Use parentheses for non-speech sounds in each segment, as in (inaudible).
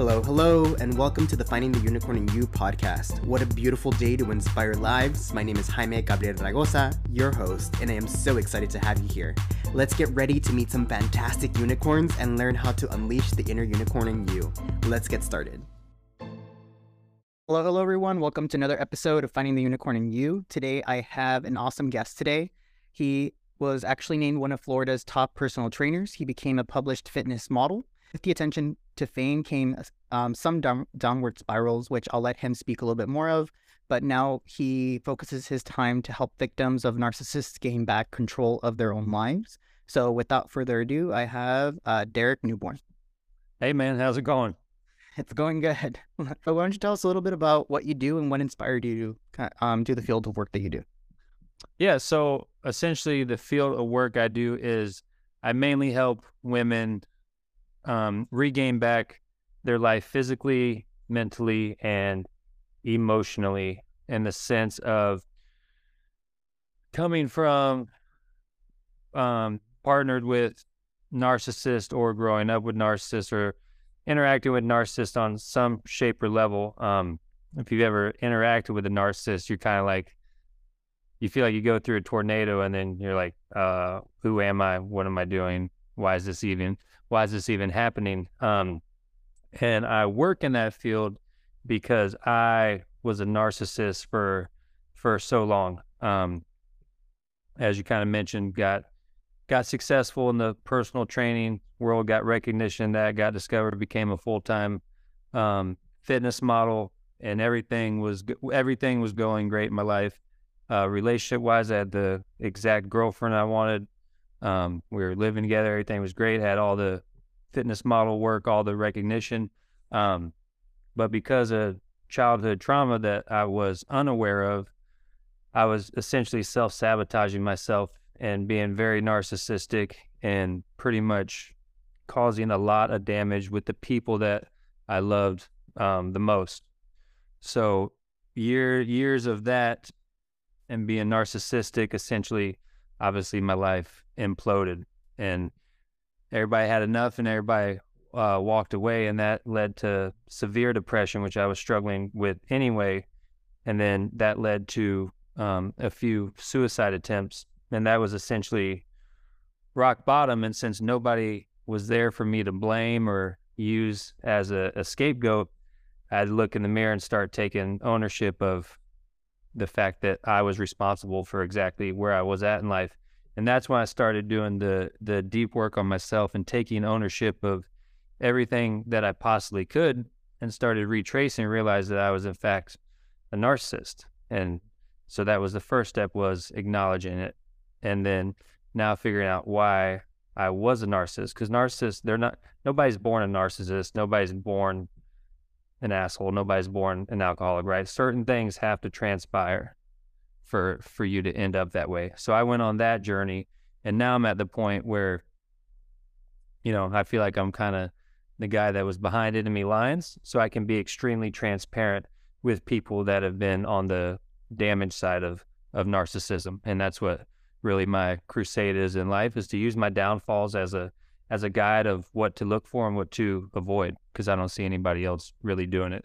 Hello, hello, and welcome to the Finding the Unicorn in You podcast. What a beautiful day to inspire lives. My name is Jaime Gabriel Raygoza, your host, and I am so excited to have you here. Let's get ready to meet some fantastic unicorns and learn how to unleash the inner unicorn in you. Let's get started. Hello, hello, everyone. Welcome to another episode of Finding the Unicorn in You. Today, I have an awesome guest today. He was actually named one of Florida's top personal trainers. He became a published fitness model. With the attention to fame came um, some down, downward spirals, which I'll let him speak a little bit more of. But now he focuses his time to help victims of narcissists gain back control of their own lives. So, without further ado, I have uh, Derek Newborn. Hey, man, how's it going? It's going good. So (laughs) why don't you tell us a little bit about what you do and what inspired you to um, do the field of work that you do? Yeah, so essentially, the field of work I do is I mainly help women um, regain back their life physically, mentally, and emotionally in the sense of coming from um, partnered with narcissist or growing up with narcissist or interacting with narcissist on some shape or level. Um, if you've ever interacted with a narcissist, you're kind of like, you feel like you go through a tornado and then you're like, uh, who am I? What am I doing? Why is this even? Why is this even happening? Um, and I work in that field because I was a narcissist for for so long. Um, as you kind of mentioned, got got successful in the personal training world, got recognition that got discovered, became a full time um, fitness model, and everything was everything was going great in my life. Uh, relationship wise, I had the exact girlfriend I wanted. Um, we were living together, everything was great. Had all the fitness model work, all the recognition, um, but because of childhood trauma that I was unaware of, I was essentially self sabotaging myself and being very narcissistic and pretty much causing a lot of damage with the people that I loved um, the most. So year years of that and being narcissistic, essentially, obviously my life imploded and everybody had enough and everybody uh, walked away, and that led to severe depression, which I was struggling with anyway. And then that led to um, a few suicide attempts and that was essentially rock bottom. And since nobody was there for me to blame or use as a, a scapegoat, I'd look in the mirror and start taking ownership of the fact that I was responsible for exactly where I was at in life. And that's when I started doing the the deep work on myself and taking ownership of everything that I possibly could and started retracing and realized that I was in fact a narcissist. And so that was the first step was acknowledging it and then now figuring out why I was a narcissist. Because narcissists they're not nobody's born a narcissist. Nobody's born an asshole. Nobody's born an alcoholic right? Certain things have to transpire for for you to end up that way so I went on that journey and now I'm at the point where you know I feel like I'm kind of the guy that was behind enemy lines so I can be extremely transparent with people that have been on the damage side of of narcissism and that's what really my crusade is in life is to use my downfalls as a as a guide of what to look for and what to avoid because I don't see anybody else really doing it.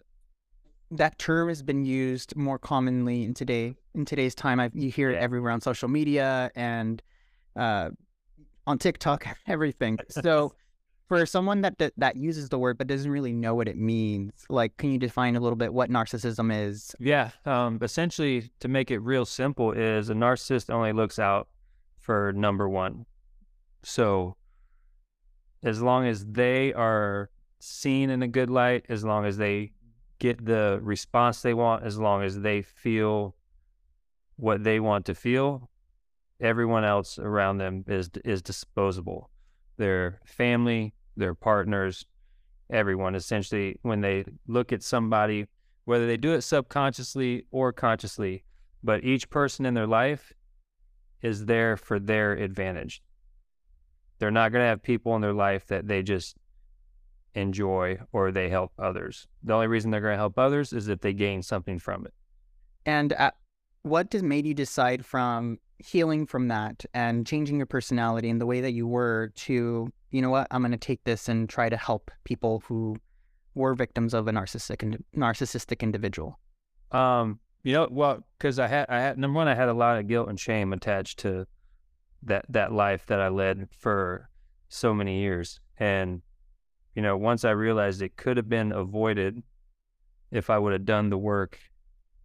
That term has been used more commonly in today in today's time. I've, you hear it everywhere on social media and uh, on TikTok, (laughs) everything. So (laughs) for someone that, that, that uses the word but doesn't really know what it means like can you define a little bit what narcissism is yeah um, essentially to make it real simple is a narcissist only looks out for number one so as long as they are seen in a good light as long as they get the response they want as long as they feel what they want to feel everyone else around them is is disposable their family, their partners, everyone. Essentially, when they look at somebody, whether they do it subconsciously or consciously, but each person in their life is there for their advantage. They're not going to have people in their life that they just enjoy or they help others. The only reason they're going to help others is if they gain something from it. And uh, what made you decide from healing from that and changing your personality and the way that you were to, you know what, I'm going to take this and try to help people who were victims of a narcissistic narcissistic individual? Um, you know, well, because I had, I had number one, I had a lot of guilt and shame attached to that that life that I led for so many years, and you know, once I realized it could have been avoided if I would have done the work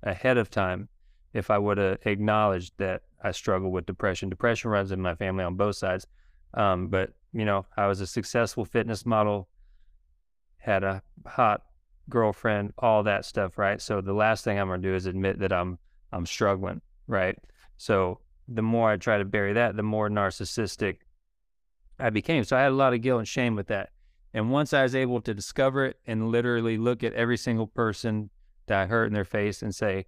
ahead of time, if I would have acknowledged that I struggle with depression. Depression runs in my family on both sides, um, but you know, I was a successful fitness model, had a hot girlfriend, all that stuff, right? So the last thing I'm gonna do is admit that I'm I'm struggling, right? So the more I try to bury that, the more narcissistic I became. So I had a lot of guilt and shame with that. And once I was able to discover it and literally look at every single person that I hurt in their face and say,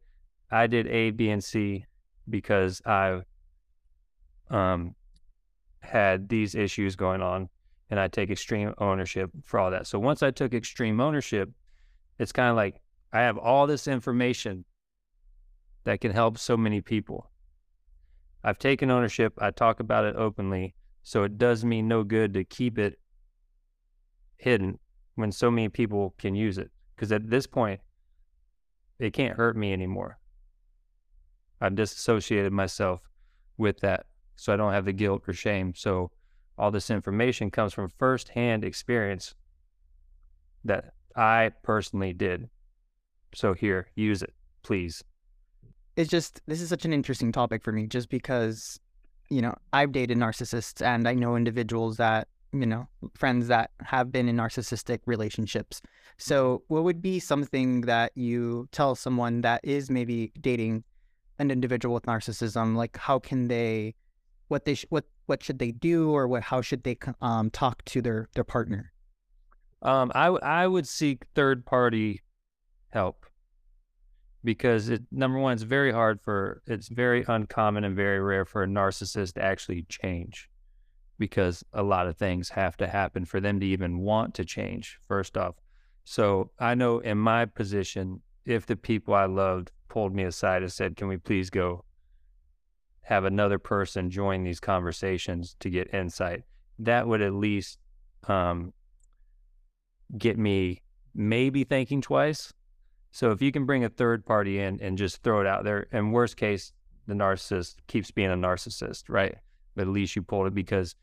I did A, B, and C because I um had these issues going on and I take extreme ownership for all that. So once I took extreme ownership, it's kind of like I have all this information that can help so many people. I've taken ownership, I talk about it openly, so it does me no good to keep it hidden when so many people can use it. Because at this point, it can't hurt me anymore. I've disassociated myself with that so I don't have the guilt or shame. So all this information comes from firsthand experience that I personally did. So here, use it, please. It's just this is such an interesting topic for me just because you know, I've dated narcissists and I know individuals that, you know, friends that have been in narcissistic relationships. So, what would be something that you tell someone that is maybe dating an individual with narcissism? Like how can they what they sh- what what should they do or what how should they um talk to their their partner? Um i i would seek third party help because it number one it's very hard for it's very uncommon and very rare for a narcissist to actually change because a lot of things have to happen for them to even want to change first off so i know in my position if the people i loved pulled me aside and said can we please go have another person join these conversations to get insight. That would at least um, get me maybe thinking twice. So if you can bring a third party in and just throw it out there, and worst case, the narcissist keeps being a narcissist, right? But at least you pulled it because,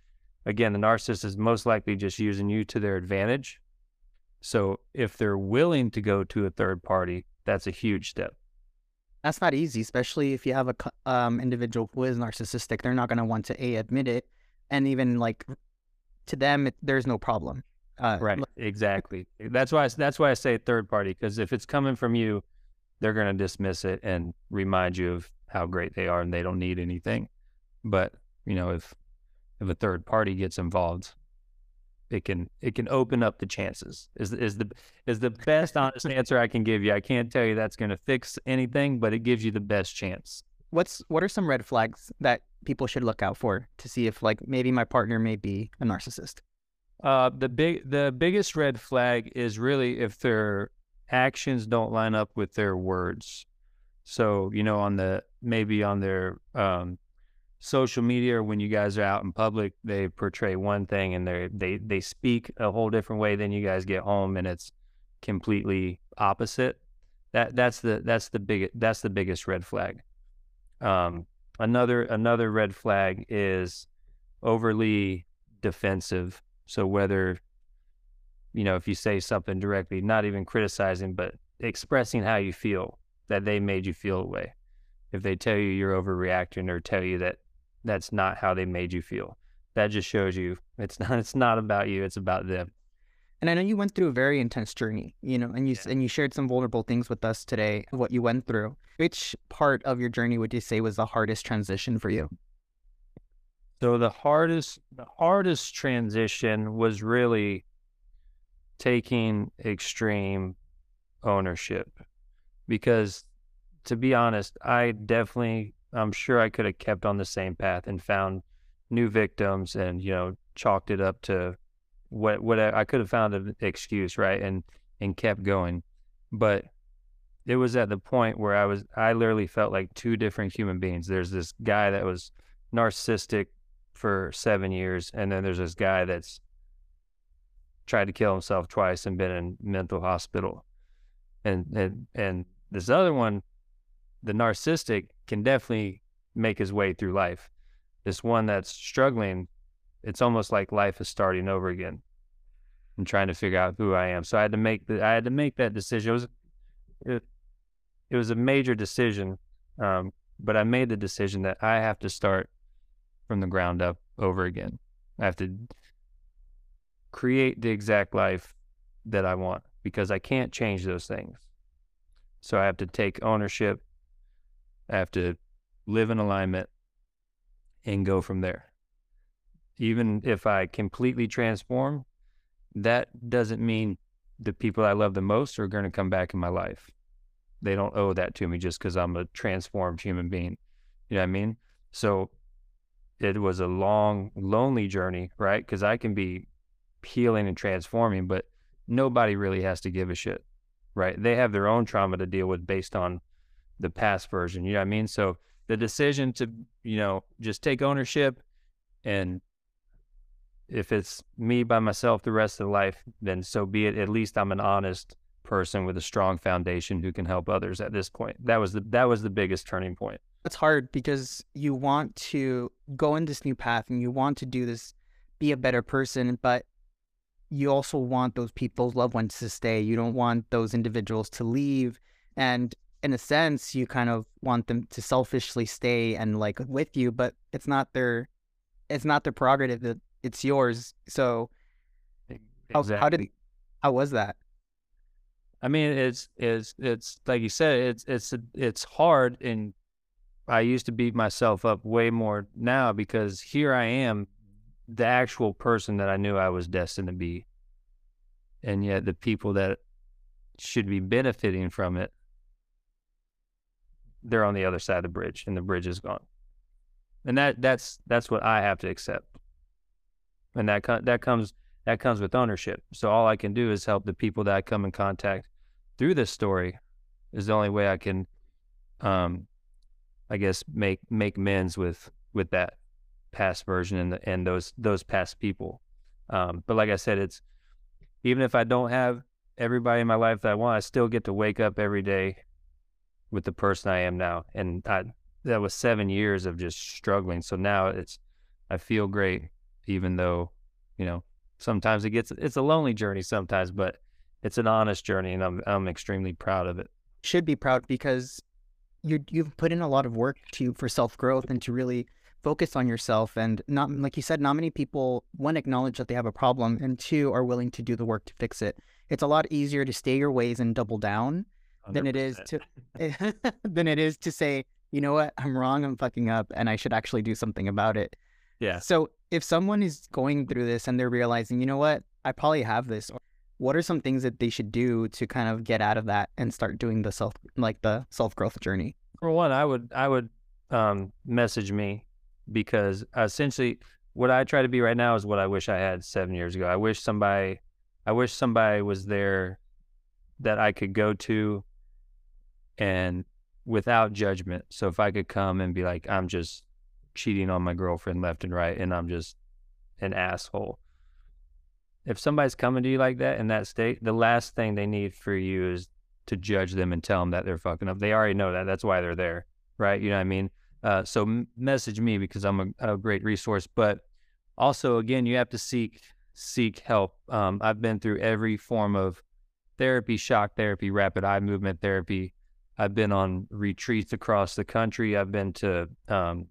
again, the narcissist is most likely just using you to their advantage. So if they're willing to go to a third party, that's a huge step that's not easy, especially if you have a um, individual who is narcissistic. They're not going to want to a admit it, and even like to them, it, there's no problem. Uh, right. Exactly. That's why. I, that's why I say third party because if it's coming from you, they're going to dismiss it and remind you of how great they are and they don't need anything. But you know, if if a third party gets involved, it can it can open up the chances is is the is the best honest answer I can give you. I can't tell you that's going to fix anything, but it gives you the best chance. What's what are some red flags that people should look out for to see if like maybe my partner may be a narcissist? Uh, the big the biggest red flag is really if their actions don't line up with their words. So you know on the maybe on their um, social media or when you guys are out in public, they portray one thing and they they they speak a whole different way. Then you guys get home and it's completely opposite. That that's the that's the big that's the biggest red flag. Um, another another red flag is overly defensive. So whether you know if you say something directly, not even criticizing, but expressing how you feel that they made you feel a way. If they tell you you're overreacting or tell you that that's not how they made you feel. That just shows you (laughs) it's not it's not about you, it's about them. And I know you went through a very intense journey, you know, and you yeah. and you shared some vulnerable things with us today, what you went through. Which part of your journey would you say was the hardest transition for you? So the hardest the hardest transition was really taking extreme ownership because to be honest, I definitely I'm sure I could have kept on the same path and found new victims and you know chalked it up to what what I, I could have found an excuse right and and kept going, but it was at the point where I was I literally felt like two different human beings. There's this guy that was narcissistic for seven years, and then there's this guy that's tried to kill himself twice and been in mental hospital. And and and this other one, the narcissistic, can definitely make his way through life. This one that's struggling, it's almost like life is starting over again. I'm trying to figure out who I am. So I had to make the I had to make that decision. It was it, it was a major decision, um, but I made the decision that I have to start from the ground up over again. I have to create the exact life that I want because I can't change those things. So I have to take ownership. I have to live in alignment and go from there. Even if I completely transform, that doesn't mean the people I love the most are going to come back in my life. They don't owe that to me just because I'm a transformed human being. You know what I mean? So it was a long, lonely journey, right? Because I can be healing and transforming, but nobody really has to give a shit, right? They have their own trauma to deal with based on the past version. You know what I mean? So the decision to, you know, just take ownership and if it's me by myself the rest of life, then so be it. At least I'm an honest person with a strong foundation who can help others at this point. That was the that was the biggest turning point. It's hard because you want to go in this new path and you want to do this, be a better person, but you also want those people's loved ones to stay. You don't want those individuals to leave. And in a sense, you kind of want them to selfishly stay and like with you, but it's not their it's not their prerogative that it's yours. So exactly. how, how did how was that? I mean, it's it's it's like you said, it's it's it's hard, and I used to beat myself up way more now because here I am, the actual person that I knew I was destined to be, and yet the people that should be benefiting from it, they're on the other side of the bridge, and the bridge is gone, and that that's that's what I have to accept, and that that comes that comes with ownership. So all I can do is help the people that I come in contact through this story is the only way I can, um, I guess make make amends with with that past version and the, and those those past people. Um, but like I said, it's even if I don't have everybody in my life that I want, I still get to wake up every day with the person I am now. And I, that was seven years of just struggling. So now it's I feel great, even though you know sometimes it gets it's a lonely journey sometimes, but it's an honest journey, and I'm I'm extremely proud of it. Should be proud because you you've put in a lot of work to for self growth and to really focus on yourself. And not like you said, not many people one acknowledge that they have a problem, and two are willing to do the work to fix it. It's a lot easier to stay your ways and double down 100%. than it is to (laughs) (laughs) than it is to say, you know what, I'm wrong, I'm fucking up, and I should actually do something about it. Yeah. So if someone is going through this and they're realizing, you know what, I probably have this, what are some things that they should do to kind of get out of that and start doing the self like the self growth journey? For one, I would I would um, message me because essentially what I try to be right now is what I wish I had seven years ago. I wish somebody I wish somebody was there that I could go to and without judgment. So if I could come and be like, I'm just cheating on my girlfriend left and right and I'm just an asshole. If somebody's coming to you like that in that state, the last thing they need for you is to judge them and tell them that they're fucking up. They already know that. That's why they're there, right? You know what I mean? Uh, so message me because I'm a, a, great resource. But also, again, you have to seek seek help. Um, I've been through every form of therapy, shock therapy, rapid eye movement therapy. I've been on retreats across the country. I've been to um,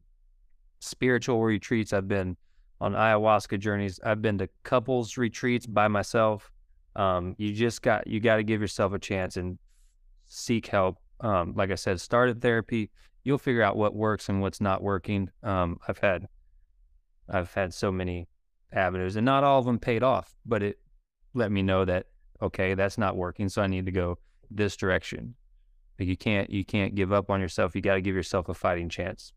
spiritual retreats. I've been on ayahuasca journeys. I've been to couples retreats by myself. Um, you just got you got to give yourself a chance and seek help. Um, like I said, start at therapy. You'll figure out what works and what's not working. Um, I've had I've had so many avenues, and not all of them paid off, but it let me know that okay, that's not working, so I need to go this direction. But you can't you can't give up on yourself. You got to give yourself a fighting chance.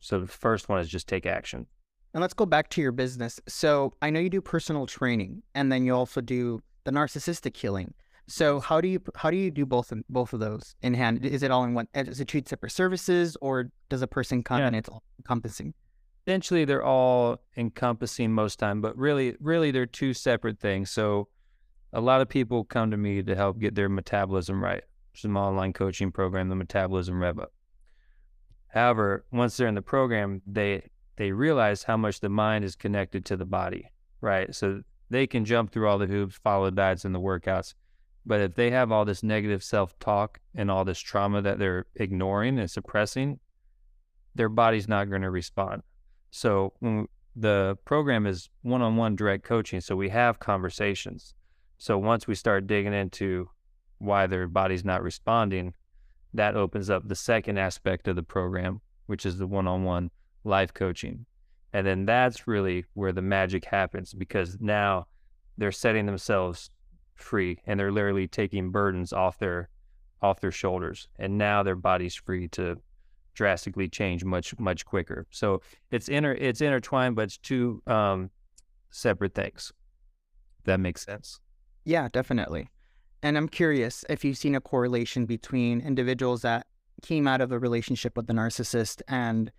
So the first one is just take action. And let's go back to your business. So I know you do personal training, and then you also do the narcissistic healing. So how do you how do you do both of, both of those in hand? Is it all in one? Is it two separate services, or does a person come yeah. and it's all encompassing? Eventually, they're all encompassing most time, but really, really, they're two separate things. So a lot of people come to me to help get their metabolism right. An online coaching program, the Metabolism Rev Up. However, once they're in the program, they they realize how much the mind is connected to the body, right? So they can jump through all the hoops, follow the diets and the workouts. But if they have all this negative self talk and all this trauma that they're ignoring and suppressing, their body's not going to respond. So the program is one on one direct coaching. So we have conversations. So once we start digging into why their body's not responding, that opens up the second aspect of the program, which is the one on one life coaching. And then that's really where the magic happens because now they're setting themselves free and they're literally taking burdens off their off their shoulders. And now their body's free to drastically change much much quicker. So it's inter it's intertwined but it's two um separate things. That makes sense. Yeah definitely and i'm curious if you've seen a correlation between individuals that came out of a relationship with the narcissist and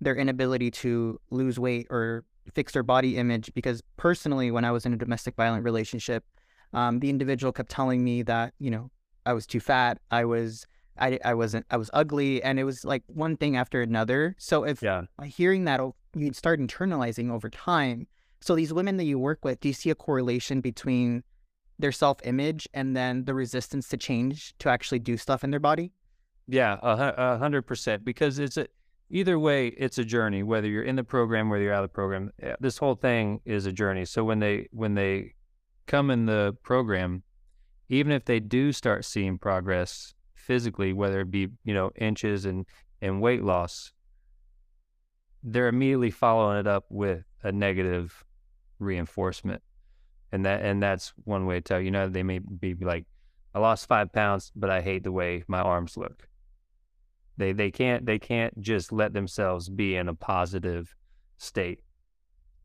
their inability to lose weight or fix their body image because personally when i was in a domestic violent relationship um, the individual kept telling me that you know I was too fat, I was I, I wasn't I was ugly, and it was like one thing after another. So if yeah. hearing that, you'd start internalizing over time. So these women that you work with, do you see a correlation between their self image and then the resistance to change to actually do stuff in their body? Yeah, a hundred percent. Because it's a either way, it's a journey. Whether you're in the program, whether you're out of the program, eh, this whole thing is a journey. So when they when they come in the program, even if they do start seeing progress physically, whether it be, you know, inches and, and weight loss, they're immediately following it up with a negative reinforcement. And that and that's one way to tell, you know, they may be like, I lost five pounds, but I hate the way my arms look. They they can't they can't just let themselves be in a positive state.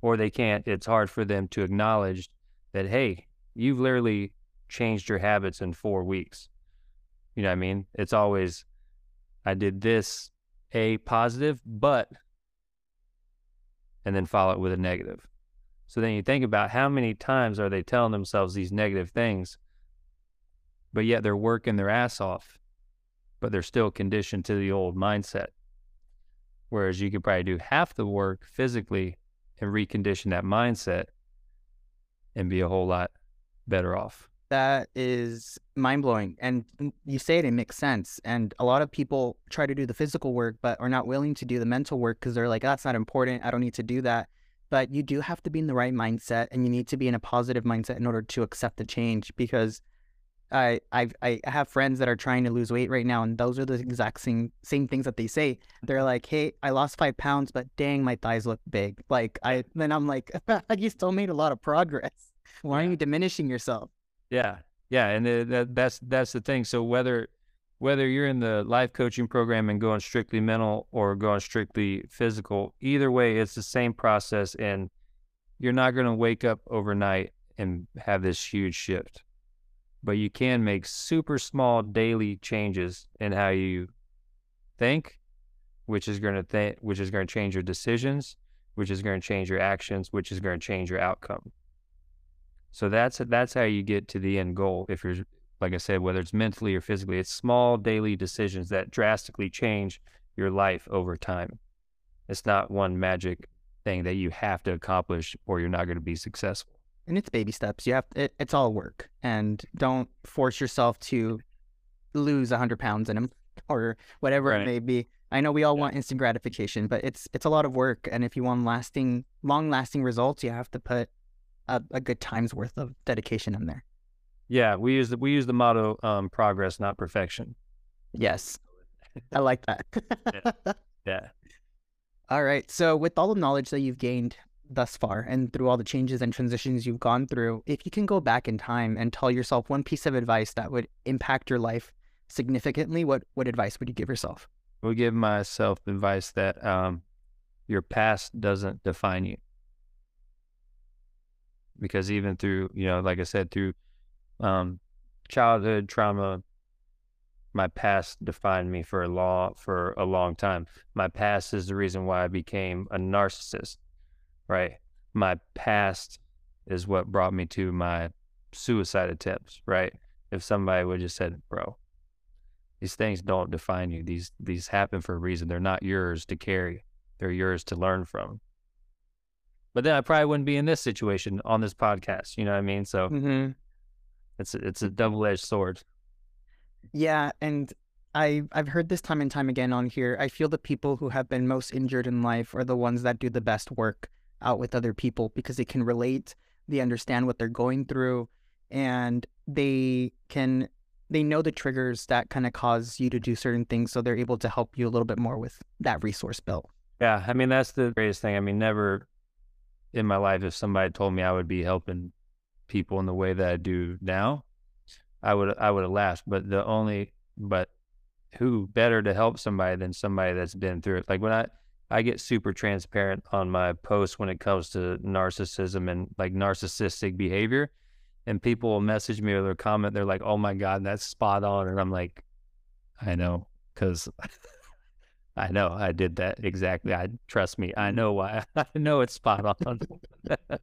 Or they can't, it's hard for them to acknowledge that, hey, you've literally changed your habits in four weeks. You know what I mean? It's always, I did this, a positive, but, and then follow it with a negative. So then you think about how many times are they telling themselves these negative things, but yet they're working their ass off, but they're still conditioned to the old mindset. Whereas you could probably do half the work physically and recondition that mindset and be a whole lot better off. That is mind blowing. And you say it, it makes sense. And a lot of people try to do the physical work, but are not willing to do the mental work because they're like, that's not important. I don't need to do that. But you do have to be in the right mindset and you need to be in a positive mindset in order to accept the change because I I've, I have friends that are trying to lose weight right now, and those are the exact same same things that they say. They're like, "Hey, I lost five pounds, but dang, my thighs look big." Like I, then I'm like, (laughs) "You still made a lot of progress. Why are you diminishing yourself?" Yeah, yeah, and that, that's that's the thing. So whether whether you're in the life coaching program and going strictly mental or going strictly physical, either way, it's the same process, and you're not going to wake up overnight and have this huge shift but you can make super small daily changes in how you think, which is going to think, which is going to change your decisions, which is going to change your actions, which is going to change your outcome. So that's that's how you get to the end goal. If you're like I said, whether it's mentally or physically, it's small daily decisions that drastically change your life over time. It's not one magic thing that you have to accomplish or you're not going to be successful and it's baby steps. You have it, it's all work, and don't force yourself to lose hundred pounds in them (laughs) or whatever right. it may be. I know we all yeah. want instant gratification, but it's it's a lot of work, and if you want lasting, long lasting results, you have to put a, a good time's worth of dedication in there. Yeah, we use the we use the motto um, progress, not perfection. Yes, I like that. (laughs) yeah. yeah. All right. So, with all the knowledge that you've gained thus far and through all the changes and transitions you've gone through, if you can go back in time and tell yourself one piece of advice that would impact your life significantly, what what advice would you give yourself? I would give myself advice that um, your past doesn't define you. Because even through, you know, like I said, through um, childhood trauma, my past defined me for a long for a long time. My past is the reason why I became a narcissist right? My past is what brought me to my suicide attempts, right? If somebody would just said, "Bro, these things don't define you. These these happen for a reason. They're not yours to carry. They're yours to learn from." But then I probably wouldn't be in this situation on this podcast. You know what I mean? So Mm-hmm. It's a, it's a double edged sword. Yeah, and I I've heard this time and time again on here. I feel the people who have been most injured in life are the ones that do the best work out with other people because they can relate, they understand what they're going through, and they can they know the triggers that kind of cause you to do certain things, so they're able to help you a little bit more with that resource bill. Yeah, I mean that's the greatest thing. I mean, never in my life if somebody told me I would be helping people in the way that I do now, I would I would have laughed. But the only but who better to help somebody than somebody that's been through it? Like when I I get super transparent on my posts when it comes to narcissism and like narcissistic behavior, and people will message me or they'll comment. They're like, "Oh my god, that's spot on," and I'm like, "I know," because. (laughs) I know I did that exactly. I trust me. I know why. (laughs) I know it's spot on. (laughs)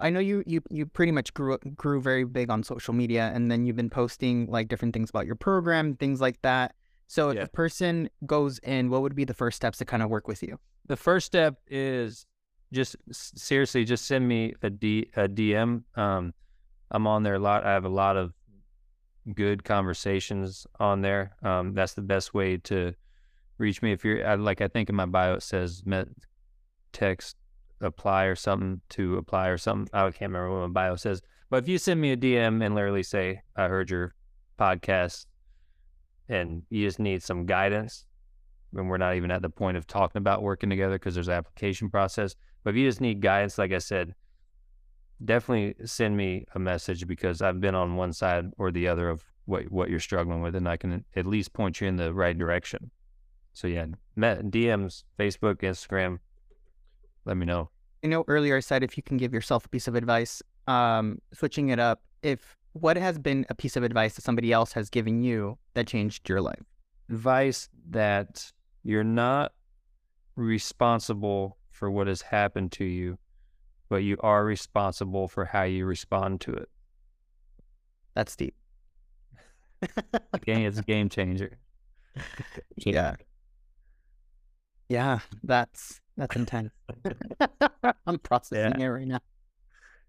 I know you you you pretty much grew grew very big on social media, and then you've been posting like different things about your program, things like that. So if Yeah. a person goes in, what would be the first steps to kind of work with you? the first step is just seriously just send me a D a DM. Um, I'm on there a lot. I have a lot of good conversations on there. Um, that's the best way to reach me. If you're I, like, I think in my bio it says met, text apply or something to apply or something. I can't remember what my bio says. But if you send me a DM and literally say, I heard your podcast and you just need some guidance, and we're not even at the point of talking about working together because there's an application process. But if you just need guidance, like I said, definitely send me a message because I've been on one side or the other of what what you're struggling with, and I can at least point you in the right direction. So yeah, DMs, Facebook, Instagram. Let me know. I know earlier I said if you can give yourself a piece of advice, um, switching it up. If what has been a piece of advice that somebody else has given you that changed your life? Advice that you're not responsible for what has happened to you, but you are responsible for how you respond to it. That's deep. (laughs) It's a game changer. Yeah. Yeah, that's that's intense. (laughs) I'm processing it right now.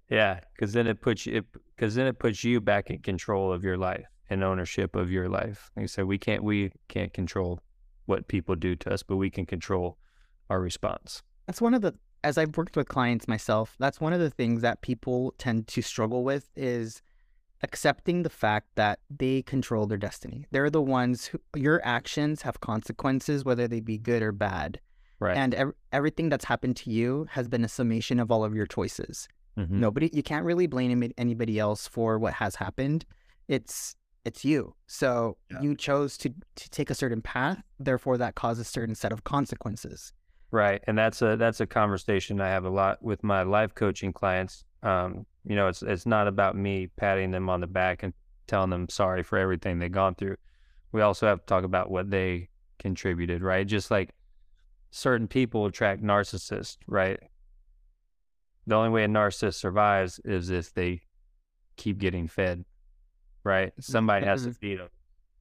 Yeah, because then it puts you, because then it puts you back in control of your life and ownership of your life. Like I said, we can't we can't control what people do to us, but we can control our response. That's one of the as I've worked with clients myself, that's one of the things that people tend to struggle with is accepting the fact that they control their destiny. They're the ones who your actions have consequences whether they be good or bad. Right. And ev- everything that's happened to you has been a summation of all of your choices. Mhm. Nobody you can't really blame anybody else for what has happened. It's it's you. So Yeah. you chose to to take a certain path, therefore that causes a certain set of consequences. Right, and that's a that's a conversation I have a lot with my life coaching clients. Um, you know, it's it's not about me patting them on the back and telling them sorry for everything they've gone through. We also have to talk about what they contributed, right? Just like certain people attract narcissists, right? The only way a narcissist survives is if they keep getting fed, right? Somebody has to feed them,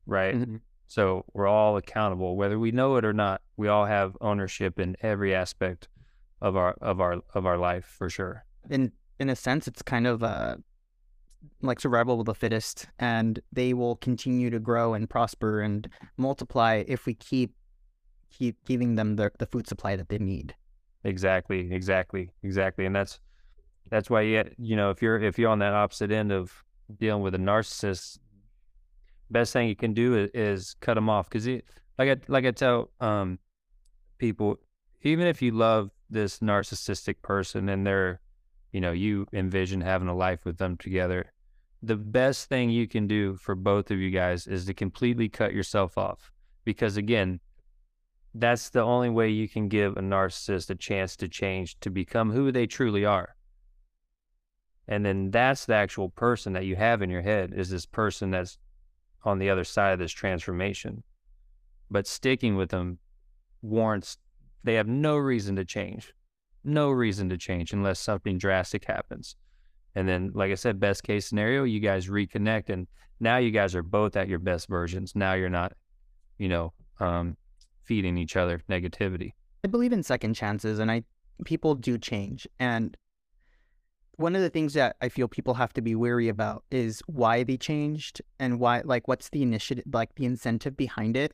right? Mhm. So we're all accountable, whether we know it or not. We all have ownership in every aspect of our of our of our life for sure. in in a sense it's kind of uh like survival of the fittest and they will continue to grow and prosper and multiply if we keep keep giving them the, the food supply that they need Exactly, exactly, exactly. And that's that's why you you know if you're if you're on that opposite end of dealing with a narcissist, best thing you can do is, is cut them off because like I like I tell um people, even if you love this narcissistic person and they're you know you envision having a life with them together, the best thing you can do for both of you guys is to completely cut yourself off because again that's the only way you can give a narcissist a chance to change to become who they truly are. And then that's the actual person that you have in your head is this person that's on the other side of this transformation. But sticking with them warrants, they have no reason to change. No reason to change unless something drastic happens. And then, like I said, best case scenario, you guys reconnect, and now you guys are both at your best versions. Now you're not, you know, um, feeding each other negativity. I believe in second chances, and I people do change. And one of the things that I feel people have to be wary about is why they changed and why, like, what's the initiative, like the incentive behind it.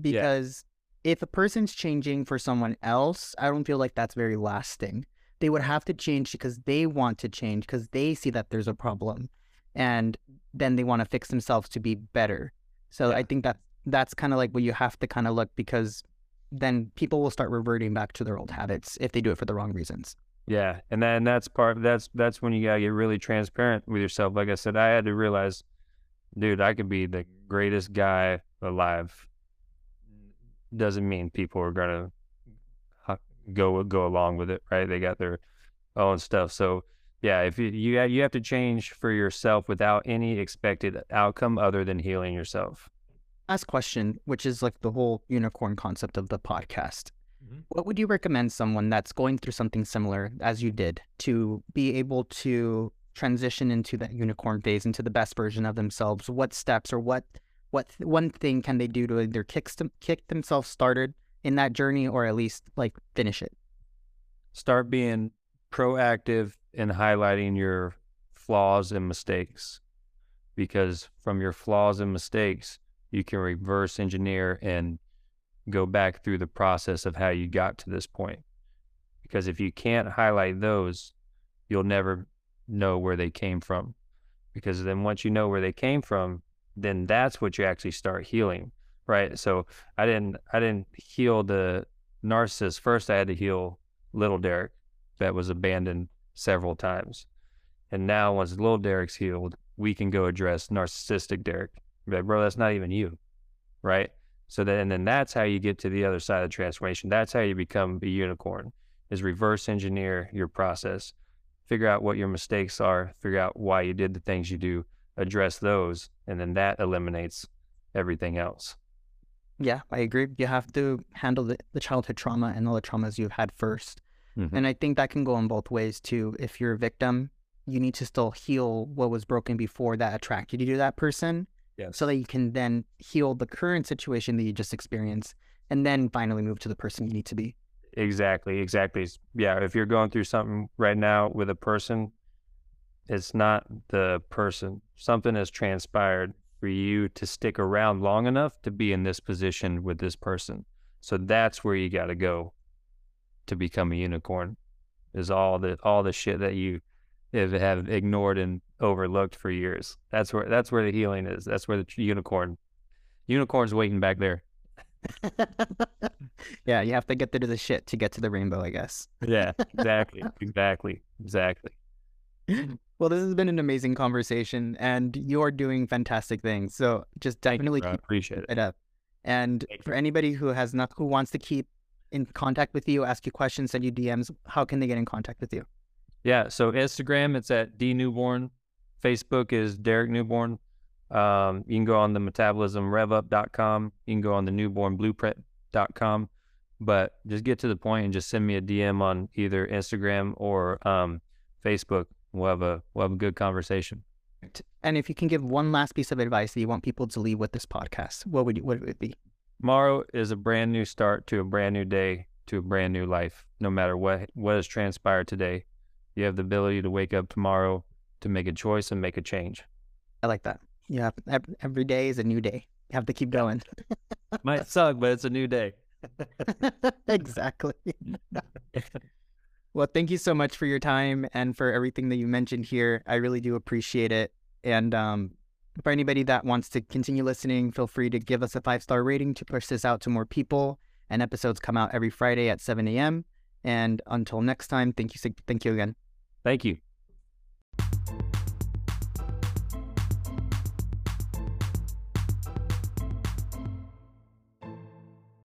Because yeah. if a person's changing for someone else, I don't feel like that's very lasting. They would have to change because they want to change because they see that there's a problem, and then they want to fix themselves to be better. So yeah. I think that that's kind of like what you have to kind of look because then people will start reverting back to their old habits if they do it for the wrong reasons. Yeah, and then that's part. That's that's when you gotta get really transparent with yourself. Like I said, I had to realize, dude, I could be the greatest guy alive. Doesn't mean people are gonna go go along with it, right? They got their own stuff. So yeah, if you you you have to change for yourself without any expected outcome other than healing yourself last question, which is like the whole unicorn concept of the podcast. Mm-hmm. What would you recommend someone that's going through something similar as you did to be able to transition into that unicorn phase, into the best version of themselves? What steps or what what one thing can they do to either kick kick themselves started in that journey or at least like finish it? Start being proactive in highlighting your flaws and mistakes because from your flaws and mistakes you can reverse engineer and go back through the process of how you got to this point. Because if you can't highlight those, you'll never know where they came from. Because then once you know where they came from, then that's what you actually start healing, right? So I didn't I didn't heal the narcissist first. I had to heal little Derek that was abandoned several times. And now once little Derek's healed, we can go address narcissistic Derek like, bro, that's not even you. Right. So then, and then that's how you get to the other side of the transformation. That's how you become a unicorn is reverse engineer your process, figure out what your mistakes are, figure out why you did the things you do, address those, and then that eliminates everything else. Yeah, I agree. You have to handle the, the childhood trauma and all the traumas you've had 1st mm-hmm. And I think that can go in both ways too. If you're a victim, you need to still heal what was broken before that attracted you to that person yes. so that you can then heal the current situation that you just experienced and then finally move to the person you need to be. Exactly, exactly. Yeah, if you're going through something right now with a person, it's not the person. Something has transpired for you to stick around long enough to be in this position with this person. So that's where you got to go to become a unicorn. Is all the all the shit that you have ignored and overlooked for years. That's where that's where the healing is. That's where the unicorn unicorn's waiting back there. (laughs) yeah, you have to get through the shit to get to the rainbow, I guess. yeah, exactly, (laughs) exactly, exactly. Well, this has been an amazing conversation, and you're doing fantastic things. So just definitely keep appreciate it up. And for anybody who has not who wants to keep in contact with you, ask you questions, send you DMs, how can they get in contact with you? Yeah. So Instagram, it's at D Newborn. Facebook is Derek Newborn. Um, you can go on the metabolismrevup.com. You can go on the newbornblueprint.com. But just get to the point and just send me a DM on either Instagram or um, Facebook. We'll have a we'll have a good conversation. And if you can give one last piece of advice that you want people to leave with this podcast, what would you, what would it be? Tomorrow is a brand new start to a brand new day to a brand new life. No matter what what has transpired today, you have the ability to wake up tomorrow to make a choice and make a change. I like that. Yeah, every day is a new day. You have to keep going. (laughs) Might suck, but it's a new day. (laughs) exactly. (laughs) well, thank you so much for your time and for everything that you mentioned here. I really do appreciate it. And um, for anybody that wants to continue listening, feel free to give us a five star rating to push this out to more people. And episodes come out every Friday at 7 a.m. And until next time, thank you. Thank you again. Thank you.